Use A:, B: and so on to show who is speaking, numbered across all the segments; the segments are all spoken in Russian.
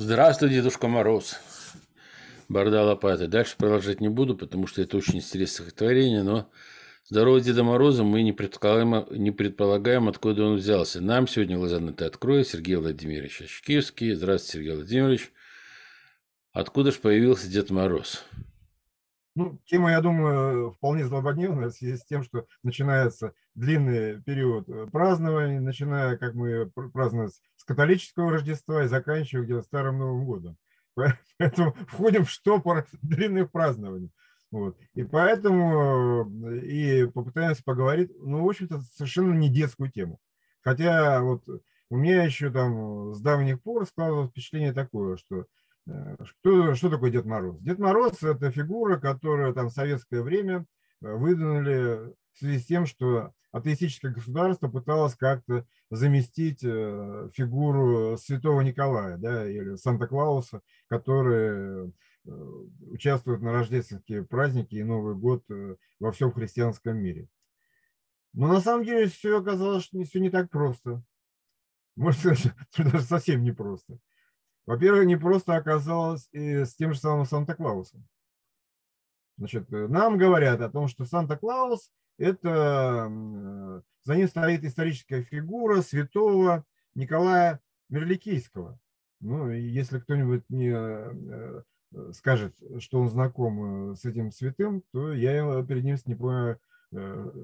A: Здравствуй, Дедушка Мороз. Борда лопаты. Дальше продолжать не буду, потому что это очень интересное стихотворение, но здорово Деда Мороза мы не предполагаем, не предполагаем, откуда он взялся. Нам сегодня глаза на ты откроет Сергей Владимирович Очкивский. Здравствуйте, Сергей Владимирович. Откуда же появился Дед Мороз?
B: Ну, тема, я думаю, вполне злободневная в связи с тем, что начинается длинный период празднования, начиная, как мы праздновать с католического Рождества и заканчивая где-то Старым Новым годом. Поэтому входим в штопор длинных празднований. Вот. И поэтому э, и попытаемся поговорить, ну, в общем-то, совершенно не детскую тему. Хотя вот у меня еще там с давних пор складывалось впечатление такое, что Э, что, что такое Дед Мороз? Дед Мороз – это фигура, которую там в советское время выдвинули связи с тем, что атеистическое государство пыталось как-то заместить э, фигуру святого Николая да, или Санта-Клауса, который участвует на рождественские праздники и Новый год во всем христианском мире. Но на самом деле все оказалось, что все не так просто. Может, даже совсем не просто. Во-первых, не просто оказалось и с тем же самым Санта-Клаусом. Значит, э, нам говорят о том, что Санта-Клаус – это э, за ним стоит историческая фигура святого Николая Мерликийского. Ну, если кто-нибудь не э, скажет, что он знаком с этим святым, то я перед ним снимаю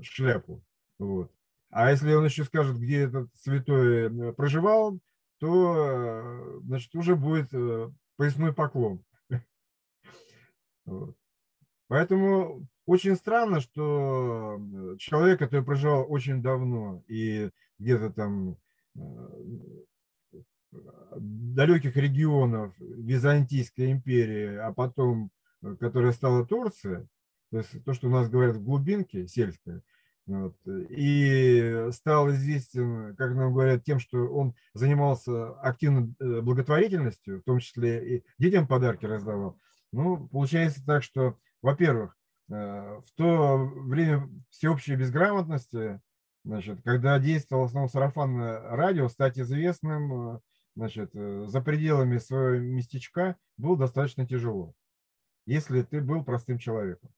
B: шляпу. Вот. А если он еще скажет, где этот святой проживал, то значит, уже будет э, поясной поклон. Вот. Поэтому очень странно, что э, человек, который проживал очень давно и где-то там э, далеких регионов Византийской империи, а потом, которая стала Турция, то есть то, что у нас говорят в глубинке сельское, вот. И стал известен, как нам говорят, тем, что он занимался активно э, благотворительностью, в том числе и детям подарки раздавал. Ну, получается так, что, во-первых, э, в то время всеобщей безграмотности, значит, когда действовал основном сарафанное радио, стать известным э, значит, за пределами своего местечка было достаточно тяжело, если ты был простым человеком.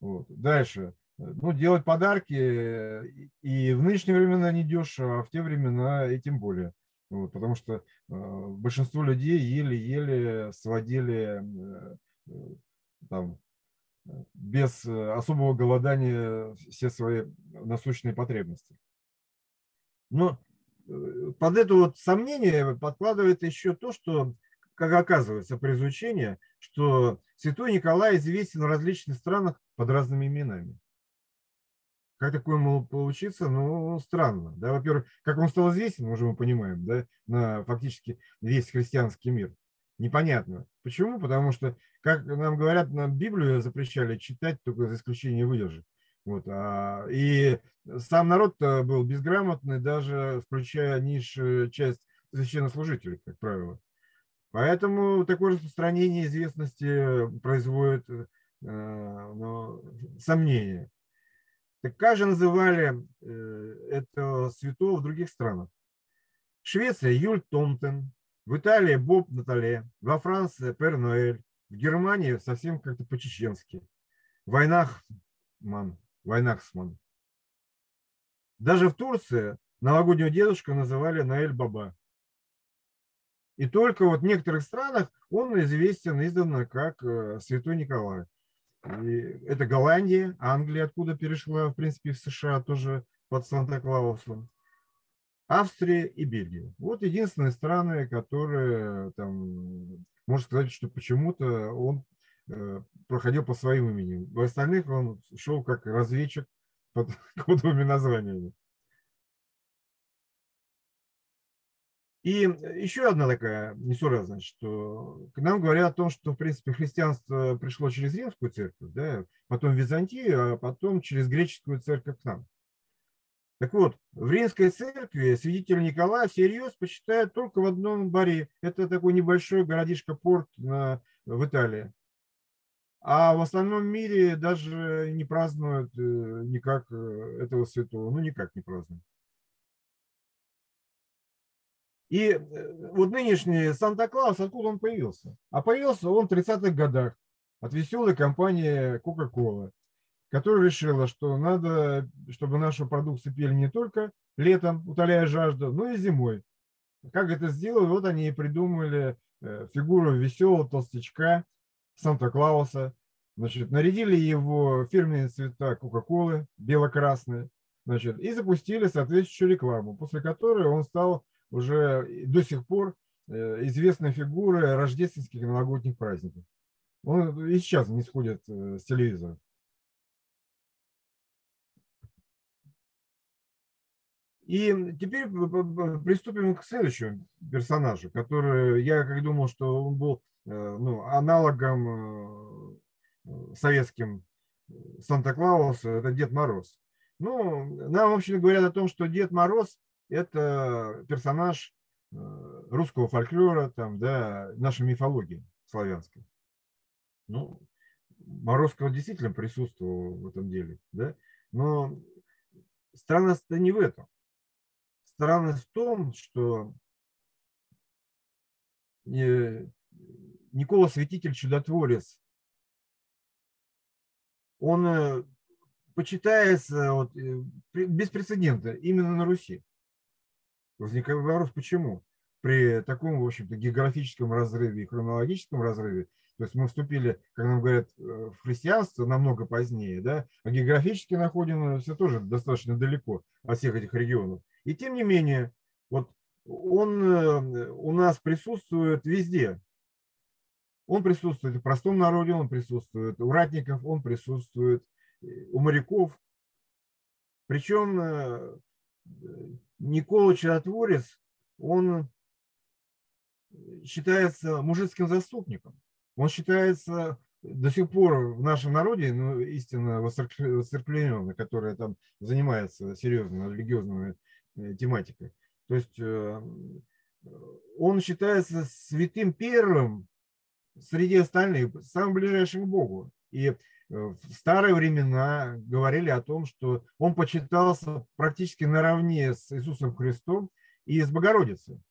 B: Вот. Дальше ну, делать подарки э, и в нынешние времена не дешево, а в те времена и тем более. Вот, потому что э, большинство людей еле-еле сводили э, э там, без особого голодания все свои насущные потребности. Но под это вот сомнение подкладывает еще то, что, как оказывается при изучении, что святой Николай известен в различных странах под разными именами. Как такое могло получиться? Ну, странно. Да? Во-первых, как он стал известен, уже мы понимаем, да, на фактически весь христианский мир. Непонятно. Почему? Потому что, как нам говорят, нам Библию запрещали читать только за исключением выдержек. Вот, а, и сам народ был безграмотный, даже включая низшую часть священнослужителей, как правило. Поэтому такое распространение известности производит э, ну, сомнения. Так же называли э, этого святого в других странах? Швеция Юль Томтен, в Италии Боб Натале, во Франции Пер Ноэль, в Германии совсем как-то по-чеченски. Войнахман, Войнахсман. Даже в Турции новогоднего дедушку называли Наэль Баба. И только вот в некоторых странах он известен издавна как э, Святой Николай. И это Голландия, Англия, откуда перешла, в принципе, в США тоже под Санта-Клаусом. Австрия и Бельгия. Вот единственные страны, которые там, можно сказать, что почему-то он э, проходил по своим именем. В остальных он шел как разведчик под кодовыми названиями. И еще одна такая несуразность, что к нам говорят о том, что, в принципе, христианство пришло через римскую церковь, да, потом Византию, а потом через греческую церковь к нам. Так вот, в римской церкви свидетель Николая всерьез почитают только в одном баре. Это такой небольшой городишко-порт на, в Италии. А в остальном мире даже не празднуют э, никак э, этого святого. Ну, никак не празднуют. И э, вот нынешний Санта-Клаус, откуда он появился? А появился он в 30-х годах от веселой компании Coca-Cola, которая решила, что надо, чтобы нашу продукцию пили не только летом, утоляя жажду, но и зимой. Как это сделали? Вот они и придумали э, фигуру веселого толстячка Санта-Клауса. Значит, нарядили его фирменные цвета Кока-Колы, бело-красные, значит, и запустили соответствующую рекламу, после которой он стал уже до сих пор э, известной фигурой рождественских и новогодних праздников. Он и сейчас не сходит э, с телевизора. И теперь приступим к следующему персонажу, который я как думал, что он был э, ну, аналогом советским Санта-Клауса, это Дед Мороз. Ну, нам, вообще говорят о том, что Дед Мороз – это персонаж русского фольклора, там, да, нашей мифологии славянской. Ну, Морозкова действительно присутствовал в этом деле, да? но странность-то не в этом. Странность в том, что Никола Святитель Чудотворец, он э, почитается вот, э, без прецедента именно на Руси. Возникает вопрос, почему? При таком, в общем-то, географическом разрыве и хронологическом разрыве то есть мы вступили, как нам говорят, э, в христианство намного позднее, да, а географически находимся тоже достаточно далеко от всех этих регионов. И тем не менее, вот он э, у нас присутствует везде. Он присутствует в простом народе, он присутствует у ратников, он присутствует э, у моряков. Причем Никола Чудотворец, он считается мужицким заступником. Он считается до сих пор в нашем народе, ну, истинно воцерквленный, который там занимается серьезно религиозной э, тематикой. То есть э, он считается святым первым среди остальных, самым ближайшим к Богу. И э, в старые времена говорили о том, что он почитался практически наравне с Иисусом Христом и с Богородицей.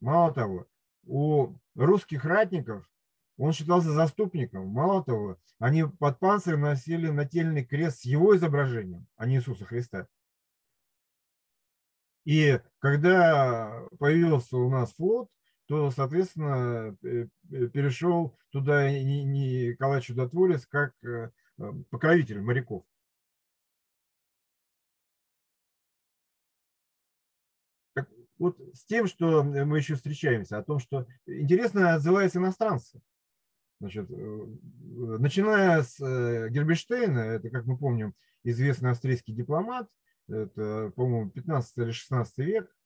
B: Мало того, у русских ратников он считался заступником. Мало того, они под панцирем носили нательный крест с его изображением, а не Иисуса Христа. И когда появился у нас флот, то, соответственно, э, э, перешел туда Николай Чудотворец как э, покровитель моряков. Вот с тем, что мы еще встречаемся, о том, что интересно отзываются иностранцы. Значит, э, начиная с э, Герберштейна, это, как мы помним, известный австрийский дипломат, это, по-моему, 15 или 16 век,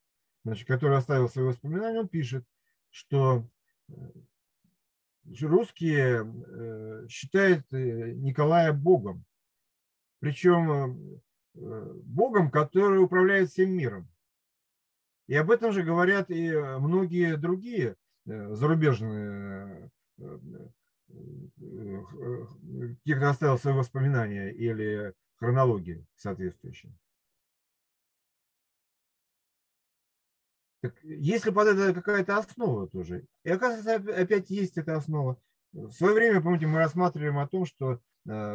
B: значит, который оставил свои воспоминания, он пишет, что э, русские считают Николая Богом. Причем Богом, который управляет всем миром. И об этом же говорят и э, многие другие э, зарубежные, э, те, кто оставил свои воспоминания или хронологии соответствующие. Так если под это какая-то основа тоже, и оказывается опять есть эта основа. В свое время, помните, мы рассматриваем о том, что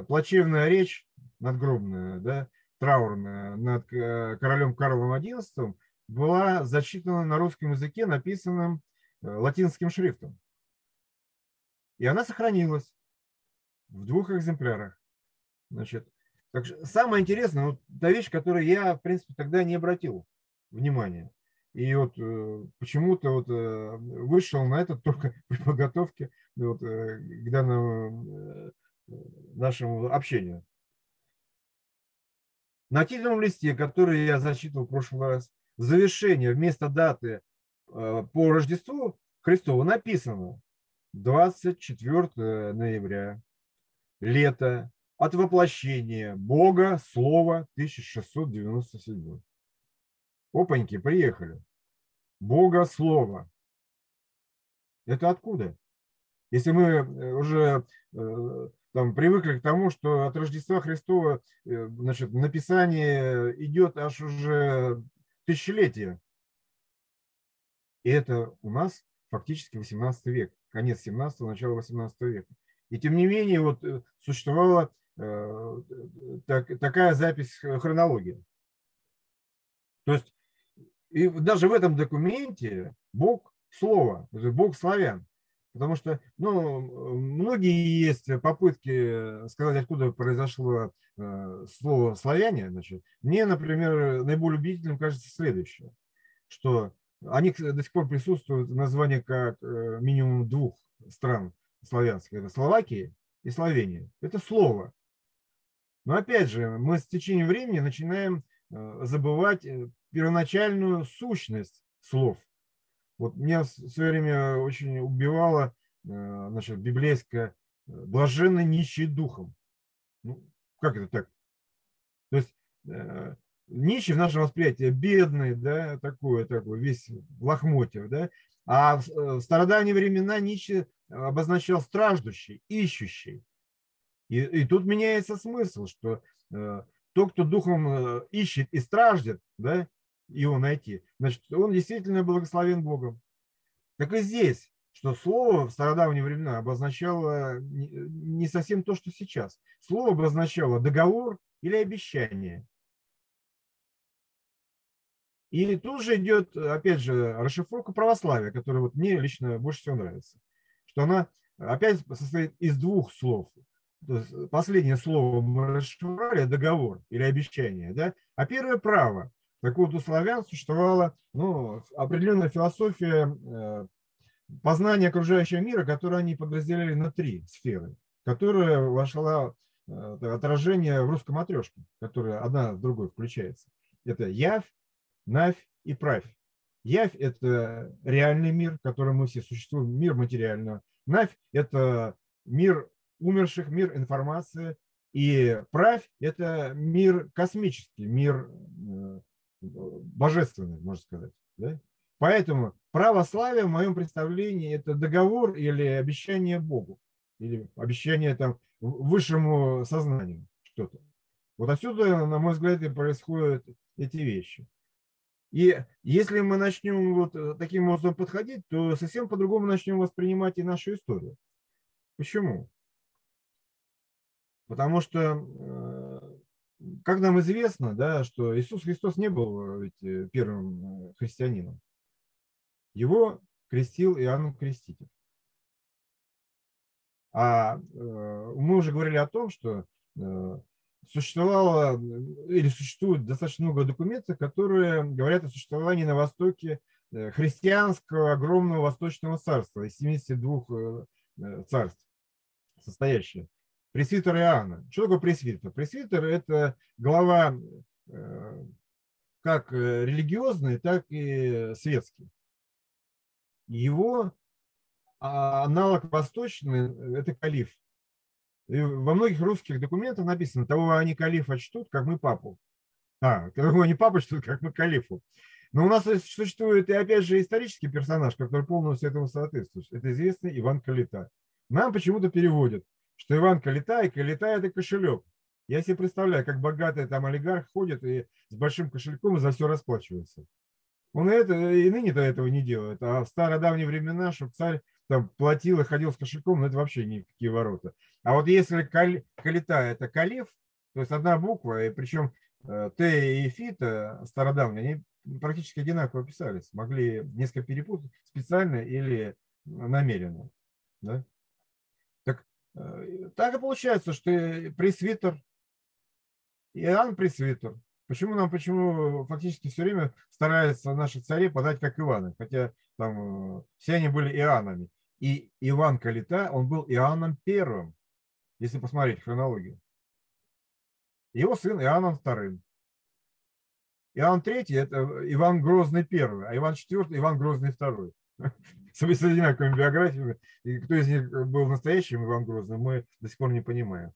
B: плачевная речь надгробная, да, траурная над королем Карлом XI была зачитана на русском языке, написанным э, латинским шрифтом. И она сохранилась в двух экземплярах. Значит, так что самое интересное, вот та вещь, которую я, в принципе, тогда не обратил внимания. И вот э, почему-то вот э, вышел на это только при подготовке вот, э, к данному э, нашему общению. На титульном листе, который я зачитывал в прошлый раз, завершение вместо даты э, по Рождеству Христову написано 24 ноября, лето, от воплощения Бога, Слова, 1697. Опаньки, приехали. Бога, Слова. Это откуда? Если мы э, уже э, там, привыкли к тому, что от Рождества Христова значит, написание идет аж уже тысячелетия. И это у нас фактически 18 век, конец 17 начало 18 века. И тем не менее вот э, существовала э, так, такая запись хронологии. То есть и даже в этом документе Бог слово, Бог славян. Потому что ну, многие есть попытки сказать, откуда произошло э, слово славяне. Значит. Мне, например, наиболее убедительным кажется следующее, что они до сих пор присутствуют в названии как э, минимум двух стран славянских. Это Словакия и Словения. Это слово. Но опять же, мы с течением времени начинаем э, забывать первоначальную сущность слов. Вот меня все время очень убивало значит, библейское «блаженный нищий духом». Ну, как это так? То есть э, нищий в нашем восприятии бедный, да, такой, такой, весь в лохмотьях, да, а в, э, в времена нищий обозначал страждущий, ищущий. И, и тут меняется смысл, что э, тот, кто духом э, ищет и страждет, да, его найти, значит, он действительно благословен Богом. Так и здесь, что слово в стародавние времена обозначало не совсем то, что сейчас. Слово обозначало договор или обещание. И тут же идет, опять же, расшифровка православия, которая вот мне лично больше всего нравится. Что она опять состоит из двух слов. Последнее слово мы расшифровали – договор или обещание. Да? А первое – право. Так вот, у славян существовала ну, определенная философия э, познания окружающего мира, которую они подразделяли на три сферы, которая вошла э, отражение в русском матрешке, которая одна в другой включается. Это явь, навь и правь. Явь – это реальный мир, в котором мы все существуем, мир материального. Навь – это мир умерших, мир информации. И правь – это мир космический, мир э, божественный, можно сказать. Да? Поэтому православие в моем представлении это договор или обещание Богу, или обещание там высшему сознанию что-то. Вот отсюда, на мой взгляд, и происходят эти вещи. И если мы начнем вот э, таким образом подходить, то совсем по-другому начнем воспринимать и нашу историю. Почему? Потому что э, как нам известно, да, что Иисус Христос не был э, ведь э, первым э, христианином. Его крестил Иоанн Креститель. А мы уже говорили о том, что существовало или существует достаточно много документов, которые говорят о существовании на Востоке христианского огромного восточного царства из 72 царств состоящее. Пресвитер Иоанна. Что такое пресвитер? Пресвитер – это глава э, как э, религиозный, так и светский. Его а, аналог восточный – это калиф. И во многих русских документах написано, того они калифа чтут, как мы папу. А, того они папу чтут, как мы калифу. Но у нас существует и опять же исторический персонаж, который полностью этому соответствует. Это известный Иван Калита. Нам почему-то переводят – что Иван Калита, и Калита – это кошелек. Я себе представляю, как богатый там олигарх ходит и с большим кошельком и за все расплачивается. Он это, и ныне-то этого не делает. А в стародавние времена, чтобы царь там платил и ходил с кошельком, ну это вообще никакие ворота. А вот если каль, калита – это калиф, то есть одна буква, и причем э, Т и Фита стародавние, они практически одинаково писались. Могли несколько перепутать специально или намеренно. Да? Э, так и получается, что пресвитер, Иоанн пресвитер. Почему нам, почему фактически все время стараются наши цари подать как Иваны, хотя там э, все они были Иоаннами. И Иван Калита, он был Иоанном первым, если посмотреть хронологию. Его сын Иоанном вторым. Иоанн третий – это Иван Грозный первый, а Иван четвертый – Иван Грозный второй с одинаковыми биографиями. И кто из них был настоящим Иван Грозным, мы до сих пор не понимаем.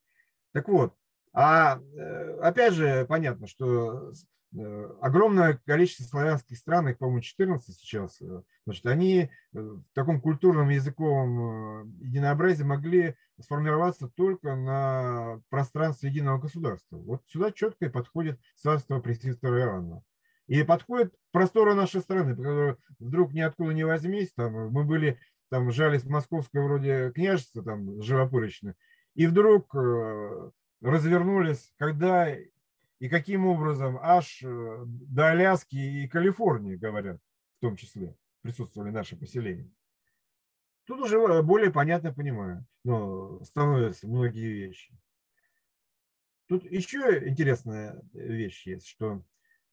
B: Так вот, а э, опять же понятно, что э, огромное количество славянских стран, их, по-моему, 14 сейчас, э, значит, они в таком культурном языковом единообразии могли сформироваться только на пространстве единого государства. Вот сюда четко и подходит царство пресвитера Иоанна. И подходит к простору нашей страны, потому вдруг ниоткуда не возьмись, там, мы были, там, жались московское вроде княжество, там, живопоречное, и вдруг э, развернулись, когда и каким образом аж э, до Аляски и Калифорнии, говорят, в том числе, присутствовали наши поселения. Тут уже э, более понятно понимаю, но становятся многие вещи. Тут еще интересная вещь есть, что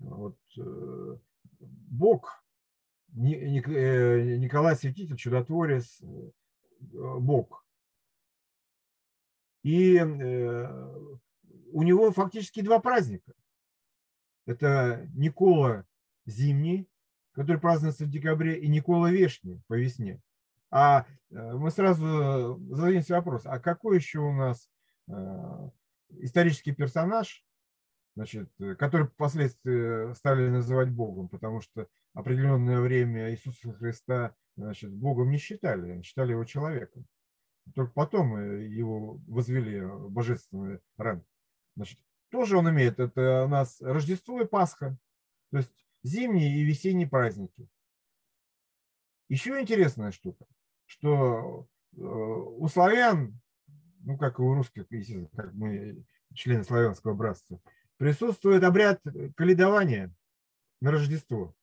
B: вот, э, Бог, Николай Святитель, чудотворец, Бог. И у него фактически два праздника. Это Никола зимний, который празднуется в декабре, и Никола вешний по весне. А э, мы сразу зададимся вопрос, а какой еще у нас э, исторический персонаж, значит, который впоследствии стали называть Богом, потому что определенное время Иисуса Христа значит, Богом не считали, считали его человеком. Только потом его возвели в божественный ранг. Значит, тоже он имеет, это у нас Рождество и Пасха, то есть зимние и весенние праздники. Еще интересная штука, что э, у славян, ну как и у русских, как мы члены славянского братства, присутствует обряд каледования на Рождество.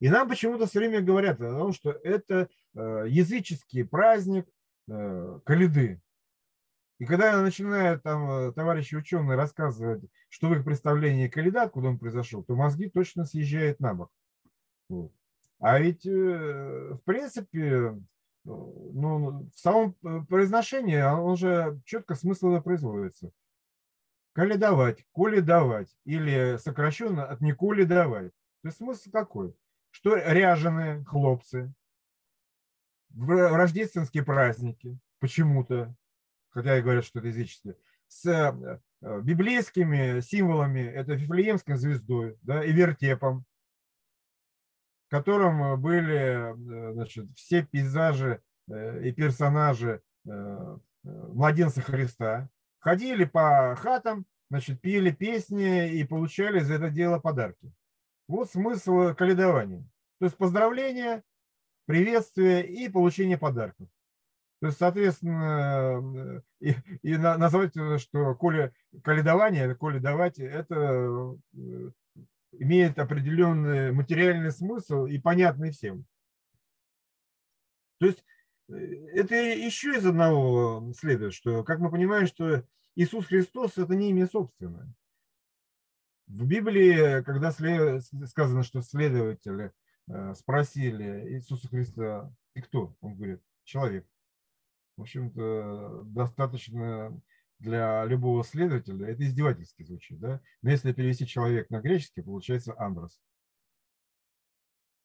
B: И нам почему-то все время говорят о том, что это э, языческий праздник э, Каледы. И когда начинают там э, товарищи ученые рассказывать, что в их представлении Каледа, откуда он произошел, то мозги точно съезжают на бок. А ведь, в принципе, ну, в самом произношении он же четко смысл производится. Каледовать, коли давать, или сокращенно от Николи давать. То есть смысл какой? Что ряженые хлопцы в рождественские праздники почему-то хотя и говорят, что это язычество, с э, э, библейскими символами, это Вифлеемской звездой да, и вертепом, в котором э, были значит, все пейзажи и персонажи младенца Христа. Ходили по хатам, значит, пели песни и получали за это дело подарки. Вот смысл каледования. То есть поздравления, приветствие и получение подарков. То есть, соответственно, и, и назвать, что коли каледование, коли давать, это э, имеет определенный материальный смысл и понятный всем. То есть э, это еще из одного следует, что, как мы понимаем, что Иисус Христос – это не имя собственное. В Библии, когда сказано, что следователи э, спросили Иисуса Христа, ты кто? Он говорит, человек в общем-то, достаточно для любого следователя, это издевательски звучит, да? Но если перевести человек на греческий, получается Андрос.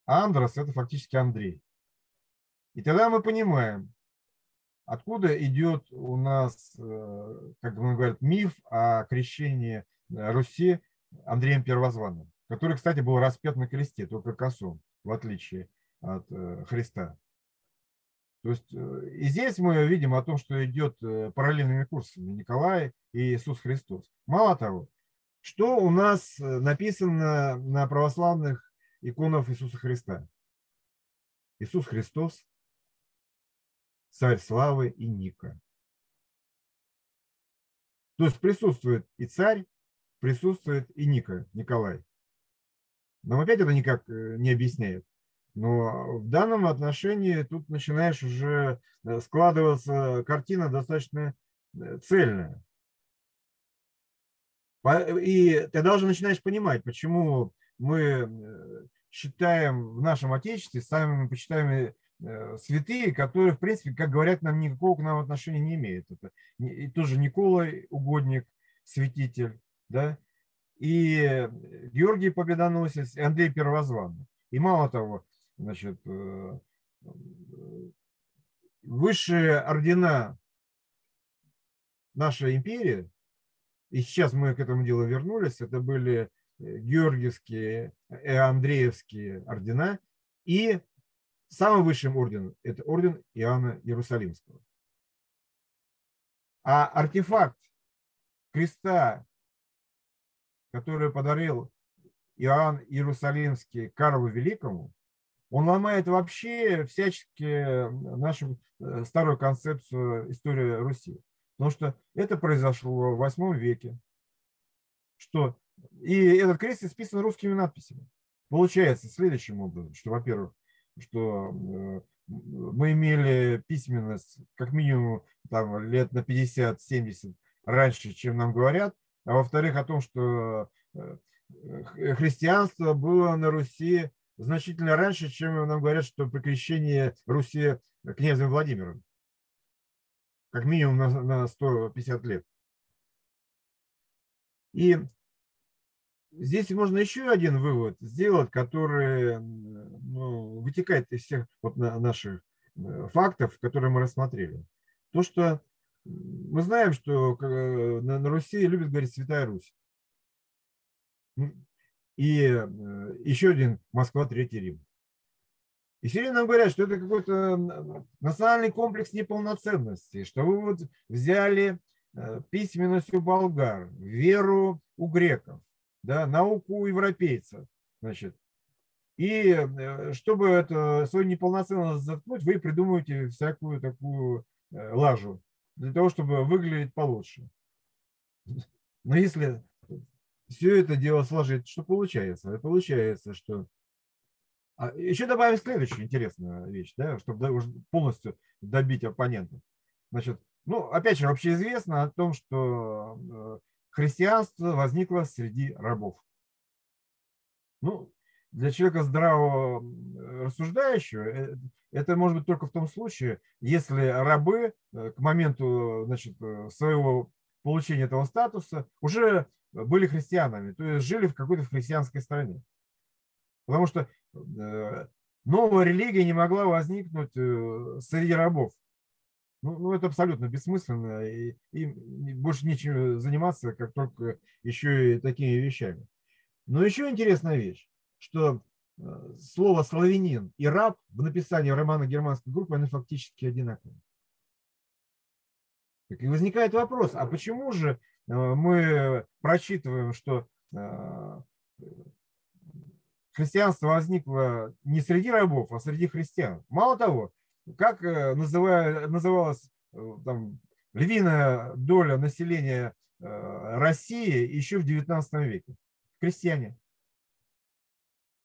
B: Андрос – это фактически Андрей. И тогда мы понимаем, откуда идет у нас, э, как мы говорим, миф о крещении Руси Андреем Первозванным, который, кстати, был распят на кресте, только косом, в отличие от э, Христа. То есть э, и здесь мы видим о том, что идет параллельными курсами Николай и Иисус Христос. Мало того, что у нас написано на православных иконах Иисуса Христа? Иисус Христос, царь славы и Ника. То есть присутствует и царь, присутствует и Ника, Николай. Нам опять это никак не объясняет. Но в данном отношении тут начинаешь уже э, складываться картина достаточно э, цельная. И ты даже начинаешь понимать, почему мы э, считаем в нашем Отечестве самыми почитаемыми святые, которые, в принципе, как говорят, нам никакого к нам отношения не имеют. Это и тоже Николай, угодник, святитель, да, и Георгий Победоносец, и Андрей Первозванный. И мало того, значит, э, высшие ордена нашей империи, и сейчас мы к этому делу вернулись, это были э, Георгиевские и Андреевские ордена, и самым высшим орденом – это орден Иоанна Иерусалимского. А артефакт креста, который подарил Иоанн Иерусалимский Карлу Великому, он ломает вообще всячески нашу э, старую концепцию истории Руси. Потому что это произошло в восьмом веке. Что, и этот крест исписан русскими надписями. Получается следующим образом, что, во-первых, что э, мы имели письменность как минимум там, лет на 50-70 раньше, чем нам говорят, а во-вторых, о том, что э, христианство было на Руси значительно раньше, чем нам говорят, что при крещении Руси князем Владимиром. Как минимум на, на 150 лет. И здесь можно еще один вывод сделать, который ну, вытекает из всех вот наших э, фактов, которые мы рассмотрели. То, что мы знаем, что э, на, на Руси любят говорить Святая Русь. И э, еще один Москва, Третий Рим. И все нам говорят, что это какой-то национальный комплекс неполноценности, что вы вот взяли письменность у болгар, веру у греков, да, науку европейцев. Значит. И э, чтобы это свою неполноценность заткнуть, вы придумываете всякую такую э, лажу для того, чтобы выглядеть получше. Но если все это дело сложить, что получается? Получается, что... А еще добавим следующую интересную вещь, да, чтобы уже полностью добить оппонента. Значит, ну, опять же, общеизвестно о том, что э, христианство возникло среди рабов. Ну, для человека здравого рассуждающего э, это может быть только в том случае, если рабы э, к моменту значит, э, своего получения этого статуса уже были христианами, то есть жили в какой-то христианской стране. Потому что новая религия не могла возникнуть среди рабов. Ну, ну, это абсолютно бессмысленно, и, и больше нечем заниматься, как только еще и такими вещами. Но еще интересная вещь, что э, слово «славянин» и «раб» в написании романа германской группы, они фактически одинаковы. Так и возникает вопрос, а почему же э, мы прочитываем, что э, христианство возникло не среди рабов, а среди христиан? Мало того, как э, называлась э, там, львиная доля населения э, России еще в XIX веке? Крестьяне.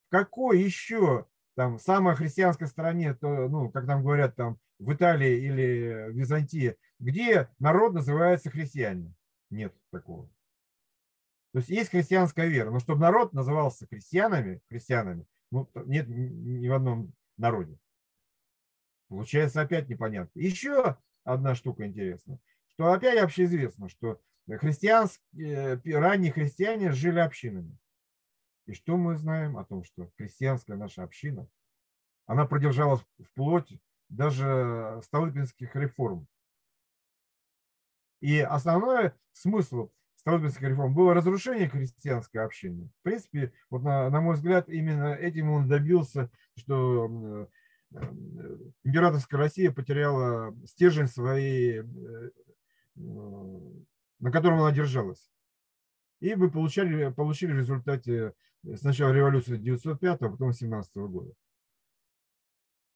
B: В какой еще там самой христианской стране, то, ну, как нам говорят там в Италии или в Византии, где народ называется христиане? Нет такого. То есть есть христианская вера, но чтобы народ назывался крестьянами, христианами, ну, нет ни в одном народе. Получается опять непонятно. Еще одна штука интересная, что опять общеизвестно, что христианские, э, ранние христиане жили общинами. И что мы знаем о том, что христианская наша община, она продержалась вплоть даже Столыпинских реформ. И основной смысл Столыпинских реформ было разрушение христианской общины. В принципе, вот на, на мой взгляд, именно этим он добился, что императорская Россия потеряла стержень своей, э, на котором она держалась. И мы получали, получили в результате сначала революции 1905, а потом 17 года.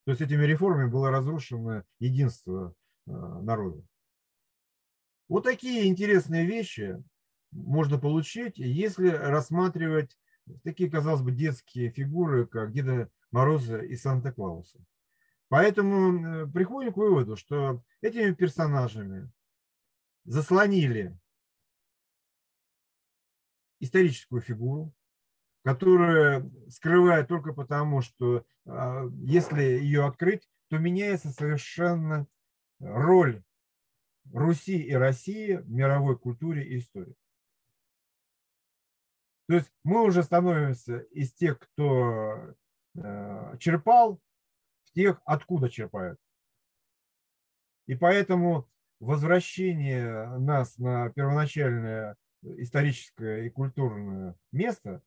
B: То есть этими реформами было разрушено единство э, народа. Вот такие интересные вещи можно получить, если рассматривать такие, казалось бы, детские фигуры, как Деда Мороза и Санта-Клауса. Поэтому э, приходим к выводу, что этими персонажами заслонили историческую фигуру, которая скрывает только потому, что а, если ее открыть, то меняется совершенно роль Руси и России в мировой культуре и истории. То есть мы уже становимся из тех, кто э, черпал, в тех, откуда черпают. И поэтому возвращение нас на первоначальное историческое и культурное место,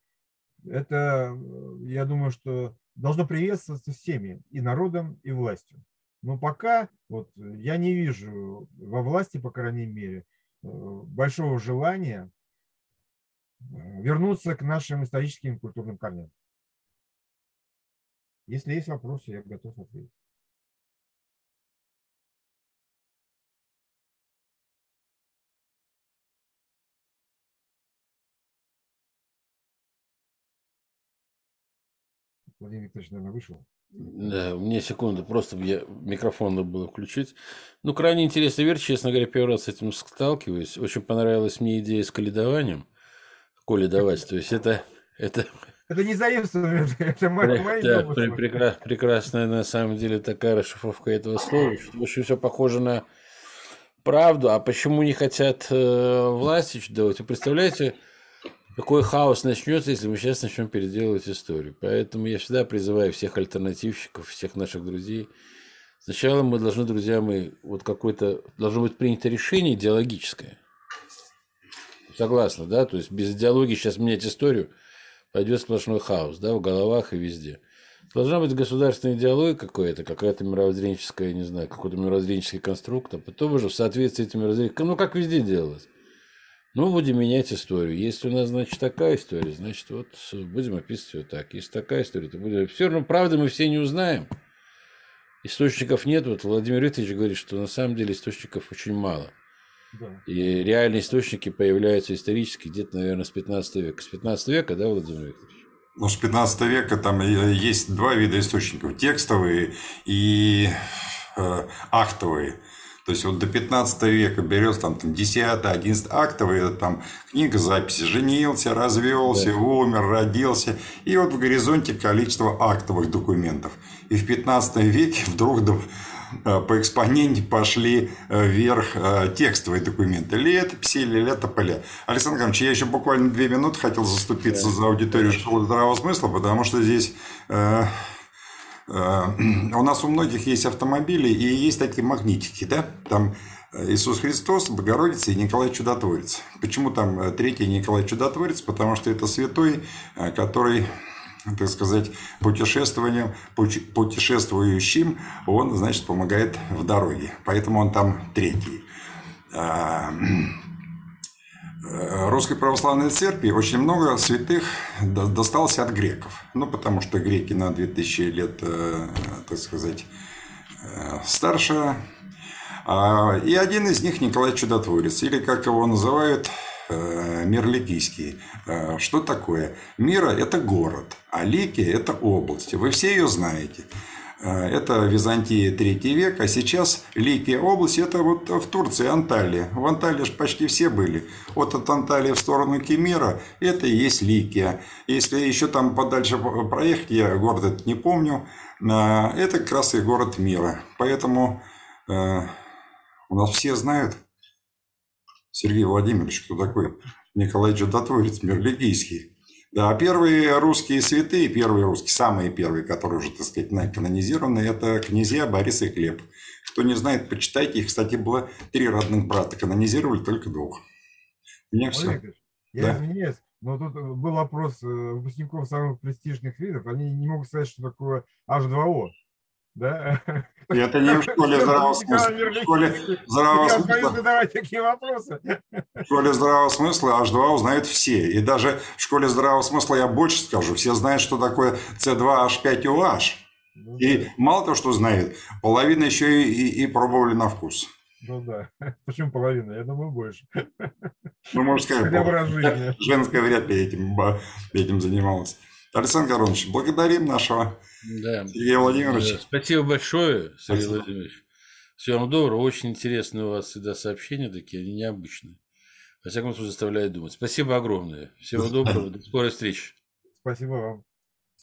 B: это, я думаю, что должно приветствоваться всеми, и народом, и властью. Но пока вот, я не вижу во власти, по крайней мере, э, большого желания вернуться к нашим историческим и культурным корням. Если есть вопросы, я готов ответить. Владимир Викторович, наверное, вышел.
A: Да, мне секунду, просто я микрофон надо было включить. Ну, крайне интересная вещь, честно говоря, первый раз с этим сталкиваюсь. Очень понравилась мне идея с калидованием. Коледовать, то есть это... Это,
B: это не заимствование, это мои, мои
A: да, прекра, прекрасная на самом деле такая расшифровка этого слова, что очень все похоже на правду. А почему не хотят э, власти делать? Вы представляете, какой хаос начнется, если мы сейчас начнем переделывать историю. Поэтому я всегда призываю всех альтернативщиков, всех наших друзей. Сначала мы должны, друзья мои, вот какое-то должно быть принято решение идеологическое. Согласна, да? То есть без идеологии сейчас менять историю пойдет сплошной хаос, да, в головах и везде. Должна быть государственная идеология какая-то, какая-то мировоззренческая, не знаю, какой-то мировоззренческий конструкт, а потом уже в соответствии с этим мировоззрением, ну, как везде делалось. Ну, будем менять историю. Если у нас, значит, такая история, значит, вот будем описывать ее так. Если такая история, то будем... Все равно правды мы все не узнаем. Источников нет. Вот Владимир Викторович говорит, что на самом деле источников очень мало. Да. И реальные источники появляются исторически где-то, наверное, с 15 века. С 15 века, да, Владимир Викторович?
C: Ну, с 15 века там есть два вида источников. Текстовые и э, актовые. То есть вот до 15 века берется там, там 10 11 актовые, там книга записи, женился, развелся, да. умер, родился. И вот в горизонте количество актовых документов. И в 15 веке вдруг э, по экспоненте пошли э, вверх э, текстовые документы. Летописи или летополя. Александр Иванович, я еще буквально две минуты хотел заступиться да. за аудиторию школы здравого смысла, потому что здесь Э, у нас у многих есть автомобили и есть такие магнитики, да? Там э, Иисус Христос, Богородица и Николай Чудотворец. Почему там э, третий Николай Чудотворец? Потому что это святой, который так сказать, путешествованием, путешествующим, он, значит, помогает в дороге. Поэтому он там третий. А, Э, Русской Православной Церкви очень много святых досталось от греков. Ну, потому что греки на 2000 лет, э, так сказать, э, старше. А, и один из них Николай Чудотворец, или как его называют, мир ликийский. Что такое? Мира – это город, а Лики – это область. Вы все ее знаете. Э, это Византия третий век, а сейчас Ликия область, это вот в Турции Анталия. В Анталии же почти все были. Вот от Анталии в сторону Кемера, это и есть Ликия. Если еще там подальше проехать, я город этот не помню, э, это как раз и город мира. Поэтому э, у нас все знают Сергей Владимирович, кто такой Николай Чудотворец, мир лигийский. Да, первые русские святые, первые русские, самые первые, которые уже, так сказать, канонизированы, это князья Борис и Глеб. Кто не знает, почитайте. Их, кстати, было три родных брата. Канонизировали только двух.
B: У меня все. Я да. извиняюсь, но тут был вопрос э, выпускников самых престижных видов. Они не могут сказать, что такое H2O. Да?
C: Это не в школе здравого смысла. В школе здравого смысла. такие вопросы. В школе здравого смысла H2 узнают все. И даже в школе здравого смысла я больше скажу. Все знают, что такое C2H5OH. Ну, и мало того, что знают, половина еще и, и, и пробовали на вкус.
B: Ну да. Почему половина? Я думаю, больше.
C: Ну, можно сказать, женская вряд ли этим, этим занималась. Александр Горонович, благодарим нашего да. Сергея Владимировича. Да.
A: Спасибо большое, Сергей Спасибо. Владимирович. Всего вам доброго. Очень интересные у вас всегда сообщения такие, они необычные. Во всяком случае, заставляют думать. Спасибо огромное. Всего доброго. До скорой встречи.
B: Спасибо вам.